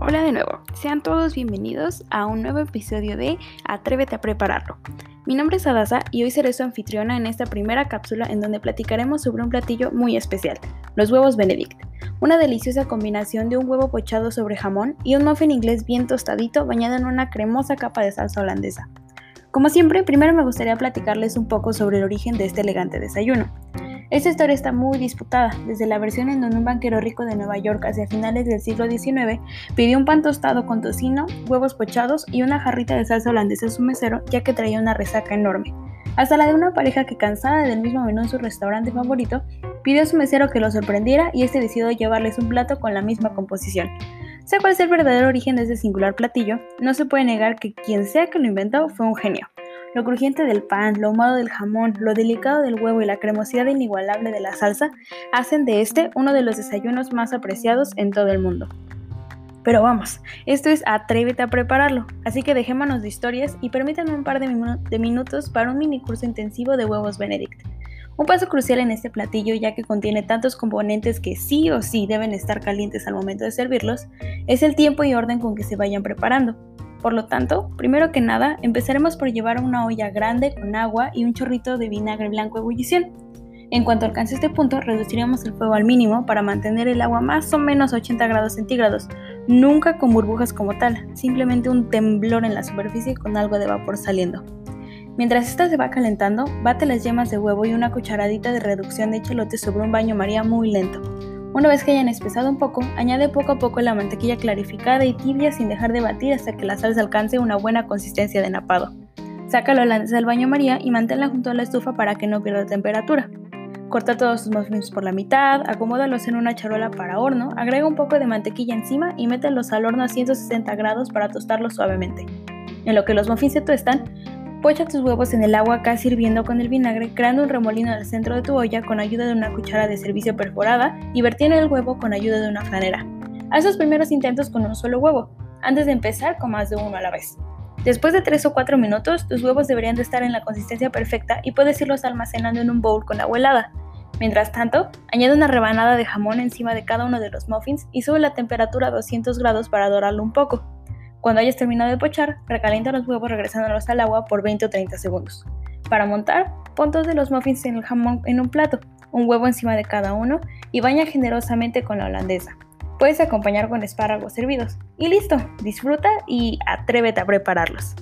Hola de nuevo, sean todos bienvenidos a un nuevo episodio de Atrévete a prepararlo. Mi nombre es Adasa y hoy seré su anfitriona en esta primera cápsula en donde platicaremos sobre un platillo muy especial, los huevos Benedict, una deliciosa combinación de un huevo pochado sobre jamón y un muffin inglés bien tostadito bañado en una cremosa capa de salsa holandesa. Como siempre, primero me gustaría platicarles un poco sobre el origen de este elegante desayuno. Esta historia está muy disputada, desde la versión en donde un banquero rico de Nueva York hacia finales del siglo XIX pidió un pan tostado con tocino, huevos pochados y una jarrita de salsa holandesa a su mesero ya que traía una resaca enorme, hasta la de una pareja que cansada del mismo menú en su restaurante favorito, pidió a su mesero que lo sorprendiera y este decidió llevarles un plato con la misma composición. Sea cual sea el verdadero origen de este singular platillo, no se puede negar que quien sea que lo inventó fue un genio. Lo crujiente del pan, lo ahumado del jamón, lo delicado del huevo y la cremosidad inigualable de la salsa hacen de este uno de los desayunos más apreciados en todo el mundo. Pero vamos, esto es Atrévete a prepararlo, así que dejémonos de historias y permítanme un par de, de minutos para un mini curso intensivo de huevos Benedict. Un paso crucial en este platillo, ya que contiene tantos componentes que sí o sí deben estar calientes al momento de servirlos, es el tiempo y orden con que se vayan preparando. Por lo tanto, primero que nada, empezaremos por llevar una olla grande con agua y un chorrito de vinagre blanco de ebullición. En cuanto alcance este punto, reduciremos el fuego al mínimo para mantener el agua más o menos a 80 grados centígrados, nunca con burbujas como tal, simplemente un temblor en la superficie con algo de vapor saliendo. Mientras esta se va calentando, bate las yemas de huevo y una cucharadita de reducción de echelote sobre un baño maría muy lento. Una vez que hayan espesado un poco, añade poco a poco la mantequilla clarificada y tibia sin dejar de batir hasta que la salsa alcance una buena consistencia de napado. Sácalo la del baño María y manténla junto a la estufa para que no pierda temperatura. Corta todos sus muffins por la mitad, acomódalos en una charola para horno, agrega un poco de mantequilla encima y mételos al horno a 160 grados para tostarlos suavemente. En lo que los muffins se tuestan, Pocha tus huevos en el agua casi hirviendo con el vinagre, creando un remolino el centro de tu olla con ayuda de una cuchara de servicio perforada y vertiendo el huevo con ayuda de una flanera. Haz los primeros intentos con un solo huevo, antes de empezar con más de uno a la vez. Después de 3 o 4 minutos, tus huevos deberían de estar en la consistencia perfecta y puedes irlos almacenando en un bowl con agua helada. Mientras tanto, añade una rebanada de jamón encima de cada uno de los muffins y sube la temperatura a 200 grados para dorarlo un poco. Cuando hayas terminado de pochar, recalienta los huevos regresándolos al agua por 20 o 30 segundos. Para montar, pon dos de los muffins en el jamón en un plato, un huevo encima de cada uno y baña generosamente con la holandesa. Puedes acompañar con espárragos servidos. Y listo, disfruta y atrévete a prepararlos.